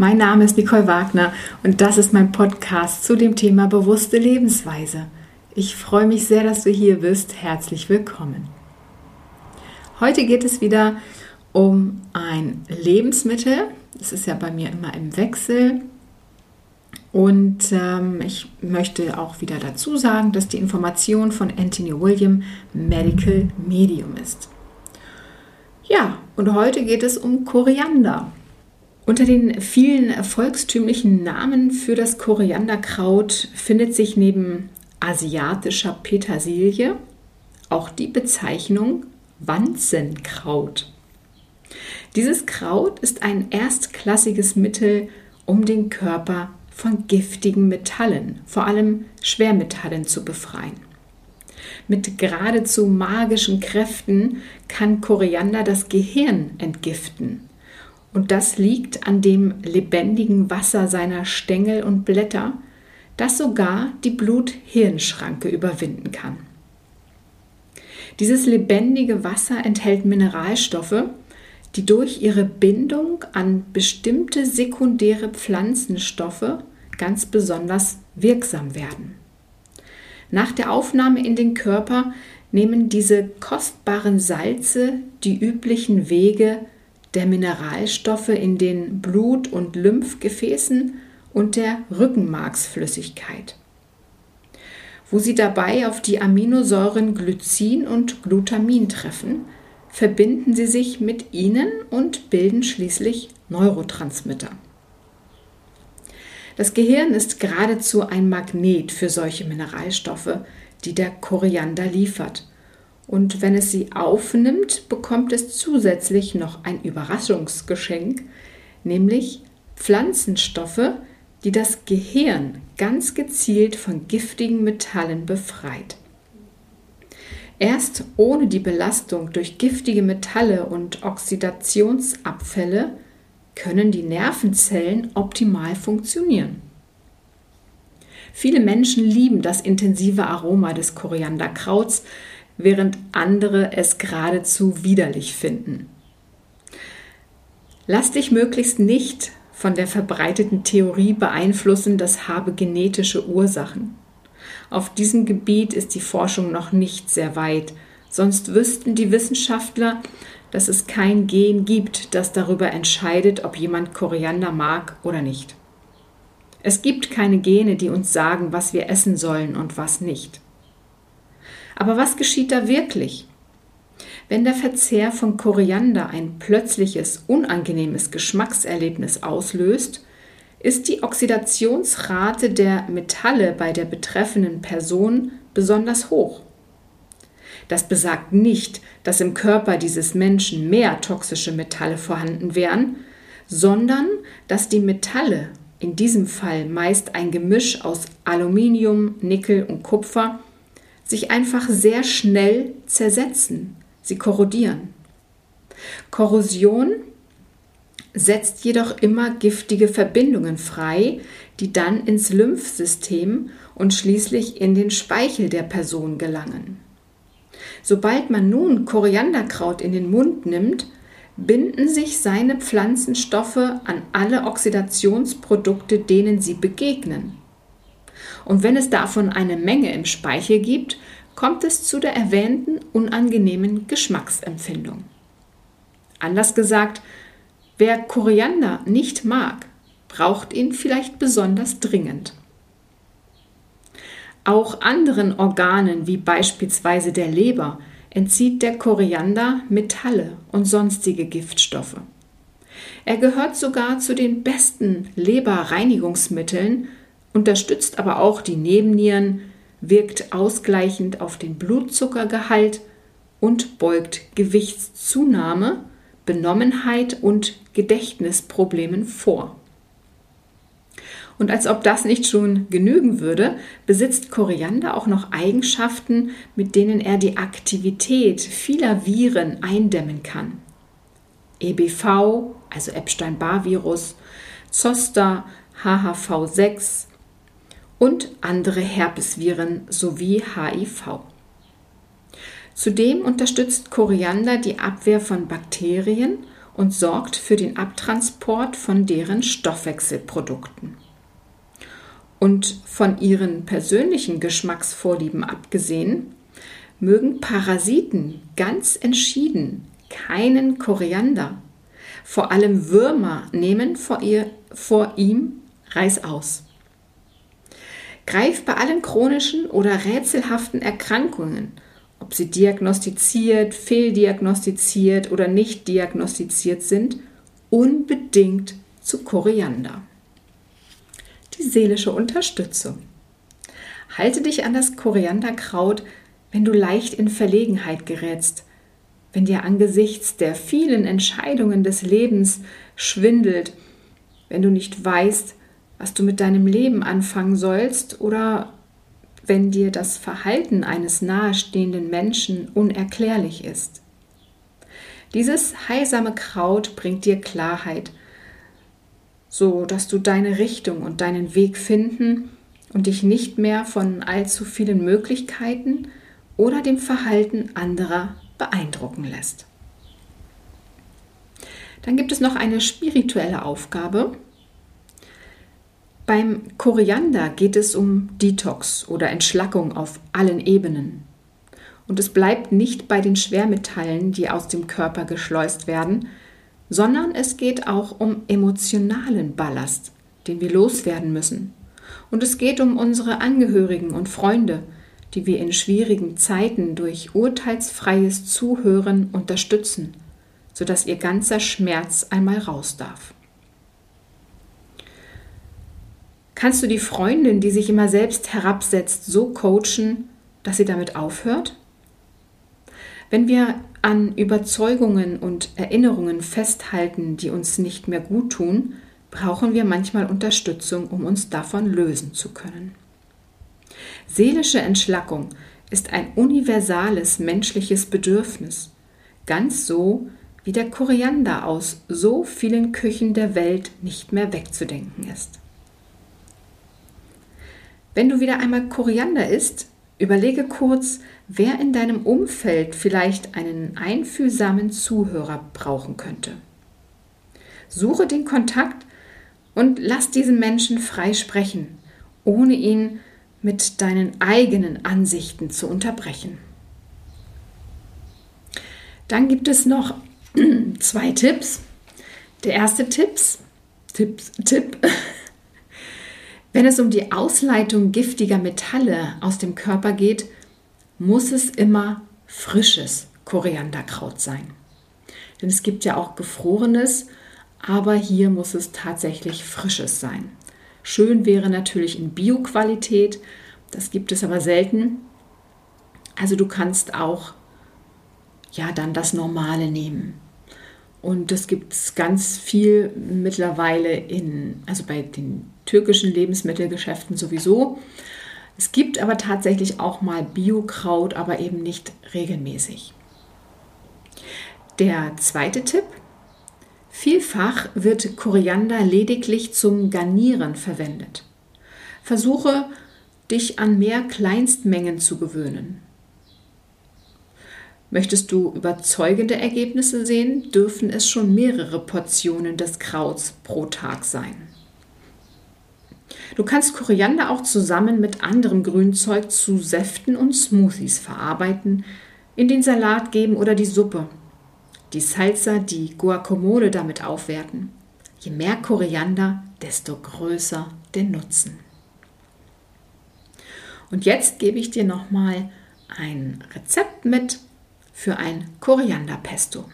Mein Name ist Nicole Wagner und das ist mein Podcast zu dem Thema bewusste Lebensweise. Ich freue mich sehr, dass du hier bist. Herzlich willkommen. Heute geht es wieder um ein Lebensmittel. Das ist ja bei mir immer im Wechsel. Und ähm, ich möchte auch wieder dazu sagen, dass die Information von Anthony William Medical Medium ist. Ja, und heute geht es um Koriander. Unter den vielen volkstümlichen Namen für das Korianderkraut findet sich neben asiatischer Petersilie auch die Bezeichnung Wanzenkraut. Dieses Kraut ist ein erstklassiges Mittel, um den Körper von giftigen Metallen, vor allem Schwermetallen, zu befreien. Mit geradezu magischen Kräften kann Koriander das Gehirn entgiften und das liegt an dem lebendigen Wasser seiner Stängel und Blätter, das sogar die Blut-Hirn-Schranke überwinden kann. Dieses lebendige Wasser enthält Mineralstoffe, die durch ihre Bindung an bestimmte sekundäre Pflanzenstoffe ganz besonders wirksam werden. Nach der Aufnahme in den Körper nehmen diese kostbaren Salze die üblichen Wege der Mineralstoffe in den Blut- und Lymphgefäßen und der Rückenmarksflüssigkeit, wo sie dabei auf die Aminosäuren Glycin und Glutamin treffen, verbinden sie sich mit ihnen und bilden schließlich Neurotransmitter. Das Gehirn ist geradezu ein Magnet für solche Mineralstoffe, die der Koriander liefert und wenn es sie aufnimmt, bekommt es zusätzlich noch ein Überraschungsgeschenk, nämlich Pflanzenstoffe, die das Gehirn ganz gezielt von giftigen Metallen befreit. Erst ohne die Belastung durch giftige Metalle und Oxidationsabfälle können die Nervenzellen optimal funktionieren. Viele Menschen lieben das intensive Aroma des Korianderkrauts, während andere es geradezu widerlich finden. Lass dich möglichst nicht von der verbreiteten Theorie beeinflussen, das habe genetische Ursachen. Auf diesem Gebiet ist die Forschung noch nicht sehr weit, sonst wüssten die Wissenschaftler, dass es kein Gen gibt, das darüber entscheidet, ob jemand Koriander mag oder nicht. Es gibt keine Gene, die uns sagen, was wir essen sollen und was nicht. Aber was geschieht da wirklich? Wenn der Verzehr von Koriander ein plötzliches, unangenehmes Geschmackserlebnis auslöst, ist die Oxidationsrate der Metalle bei der betreffenden Person besonders hoch. Das besagt nicht, dass im Körper dieses Menschen mehr toxische Metalle vorhanden wären, sondern dass die Metalle, in diesem Fall meist ein Gemisch aus Aluminium, Nickel und Kupfer, sich einfach sehr schnell zersetzen. Sie korrodieren. Korrosion setzt jedoch immer giftige Verbindungen frei, die dann ins Lymphsystem und schließlich in den Speichel der Person gelangen. Sobald man nun Korianderkraut in den Mund nimmt, binden sich seine Pflanzenstoffe an alle Oxidationsprodukte, denen sie begegnen. Und wenn es davon eine Menge im Speichel gibt, kommt es zu der erwähnten unangenehmen Geschmacksempfindung. Anders gesagt, wer Koriander nicht mag, braucht ihn vielleicht besonders dringend. Auch anderen Organen wie beispielsweise der Leber entzieht der Koriander Metalle und sonstige Giftstoffe. Er gehört sogar zu den besten Leberreinigungsmitteln unterstützt aber auch die Nebennieren, wirkt ausgleichend auf den Blutzuckergehalt und beugt Gewichtszunahme, Benommenheit und Gedächtnisproblemen vor. Und als ob das nicht schon genügen würde, besitzt Koriander auch noch Eigenschaften, mit denen er die Aktivität vieler Viren eindämmen kann. EBV, also Epstein-Barr-Virus, Zoster, HHV6, und andere Herpesviren sowie HIV. Zudem unterstützt Koriander die Abwehr von Bakterien und sorgt für den Abtransport von deren Stoffwechselprodukten. Und von ihren persönlichen Geschmacksvorlieben abgesehen, mögen Parasiten ganz entschieden keinen Koriander. Vor allem Würmer nehmen vor, ihr, vor ihm Reißaus. Greif bei allen chronischen oder rätselhaften Erkrankungen, ob sie diagnostiziert, fehldiagnostiziert oder nicht diagnostiziert sind, unbedingt zu Koriander. Die seelische Unterstützung. Halte dich an das Korianderkraut, wenn du leicht in Verlegenheit gerätst, wenn dir angesichts der vielen Entscheidungen des Lebens schwindelt, wenn du nicht weißt, was du mit deinem Leben anfangen sollst oder wenn dir das Verhalten eines nahestehenden Menschen unerklärlich ist. Dieses heilsame Kraut bringt dir Klarheit, so dass du deine Richtung und deinen Weg finden und dich nicht mehr von allzu vielen Möglichkeiten oder dem Verhalten anderer beeindrucken lässt. Dann gibt es noch eine spirituelle Aufgabe. Beim Koriander geht es um Detox oder Entschlackung auf allen Ebenen. Und es bleibt nicht bei den Schwermetallen, die aus dem Körper geschleust werden, sondern es geht auch um emotionalen Ballast, den wir loswerden müssen. Und es geht um unsere Angehörigen und Freunde, die wir in schwierigen Zeiten durch urteilsfreies Zuhören unterstützen, sodass ihr ganzer Schmerz einmal raus darf. Kannst du die Freundin, die sich immer selbst herabsetzt, so coachen, dass sie damit aufhört? Wenn wir an Überzeugungen und Erinnerungen festhalten, die uns nicht mehr gut tun, brauchen wir manchmal Unterstützung, um uns davon lösen zu können. Seelische Entschlackung ist ein universales menschliches Bedürfnis, ganz so wie der Koriander aus so vielen Küchen der Welt nicht mehr wegzudenken ist. Wenn du wieder einmal Koriander isst, überlege kurz, wer in deinem Umfeld vielleicht einen einfühlsamen Zuhörer brauchen könnte. Suche den Kontakt und lass diesen Menschen frei sprechen, ohne ihn mit deinen eigenen Ansichten zu unterbrechen. Dann gibt es noch zwei Tipps. Der erste Tipps, Tipps, Tipp, wenn es um die Ausleitung giftiger Metalle aus dem Körper geht, muss es immer frisches Korianderkraut sein. Denn es gibt ja auch gefrorenes, aber hier muss es tatsächlich frisches sein. Schön wäre natürlich in Bio-Qualität, das gibt es aber selten. Also du kannst auch ja dann das Normale nehmen. Und das gibt es ganz viel mittlerweile in, also bei den türkischen Lebensmittelgeschäften sowieso. Es gibt aber tatsächlich auch mal Biokraut, aber eben nicht regelmäßig. Der zweite Tipp, Vielfach wird Koriander lediglich zum Garnieren verwendet. Versuche, dich an mehr Kleinstmengen zu gewöhnen. Möchtest du überzeugende Ergebnisse sehen, dürfen es schon mehrere Portionen des Krauts pro Tag sein. Du kannst Koriander auch zusammen mit anderem Grünzeug zu Säften und Smoothies verarbeiten, in den Salat geben oder die Suppe die Salsa, die Guacamole damit aufwerten. Je mehr Koriander, desto größer der Nutzen. Und jetzt gebe ich dir nochmal ein Rezept mit für ein Korianderpesto.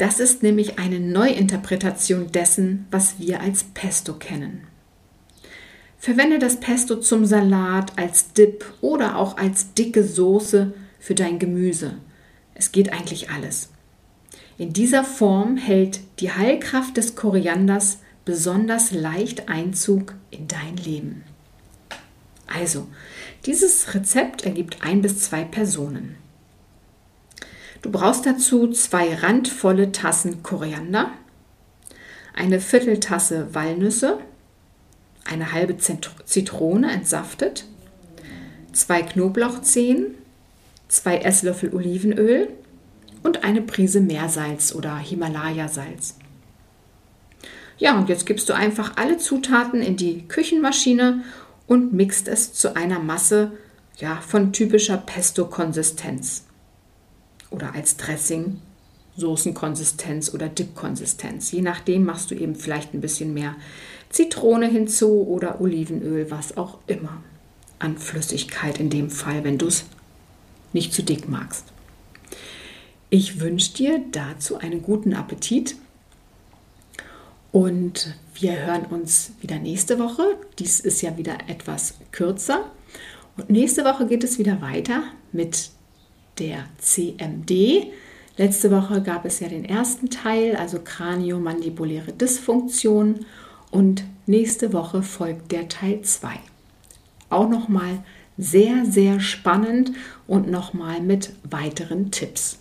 Das ist nämlich eine Neuinterpretation dessen, was wir als Pesto kennen. Verwende das Pesto zum Salat, als Dip oder auch als dicke Soße für dein Gemüse. Es geht eigentlich alles. In dieser Form hält die Heilkraft des Korianders besonders leicht Einzug in dein Leben. Also, dieses Rezept ergibt ein bis zwei Personen. Du brauchst dazu zwei randvolle Tassen Koriander, eine Vierteltasse Walnüsse, eine halbe Zitrone entsaftet, zwei Knoblauchzehen, zwei Esslöffel Olivenöl und eine Prise Meersalz oder Himalaya-Salz. Ja, und jetzt gibst du einfach alle Zutaten in die Küchenmaschine und mixt es zu einer Masse ja, von typischer Pesto-Konsistenz oder als Dressing Soßenkonsistenz oder Dip-Konsistenz. Je nachdem machst du eben vielleicht ein bisschen mehr Zitrone hinzu oder Olivenöl, was auch immer an Flüssigkeit in dem Fall, wenn du es nicht zu dick magst. Ich wünsche dir dazu einen guten Appetit und wir hören uns wieder nächste Woche. Dies ist ja wieder etwas kürzer. Und nächste Woche geht es wieder weiter mit der CMD. Letzte Woche gab es ja den ersten Teil, also Kraniomandibuläre Dysfunktion. Und nächste Woche folgt der Teil 2. Auch nochmal sehr, sehr spannend und nochmal mit weiteren Tipps.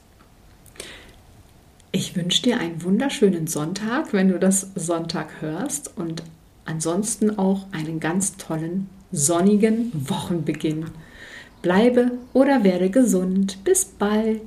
Ich wünsche dir einen wunderschönen Sonntag, wenn du das Sonntag hörst und ansonsten auch einen ganz tollen sonnigen Wochenbeginn. Bleibe oder werde gesund. Bis bald.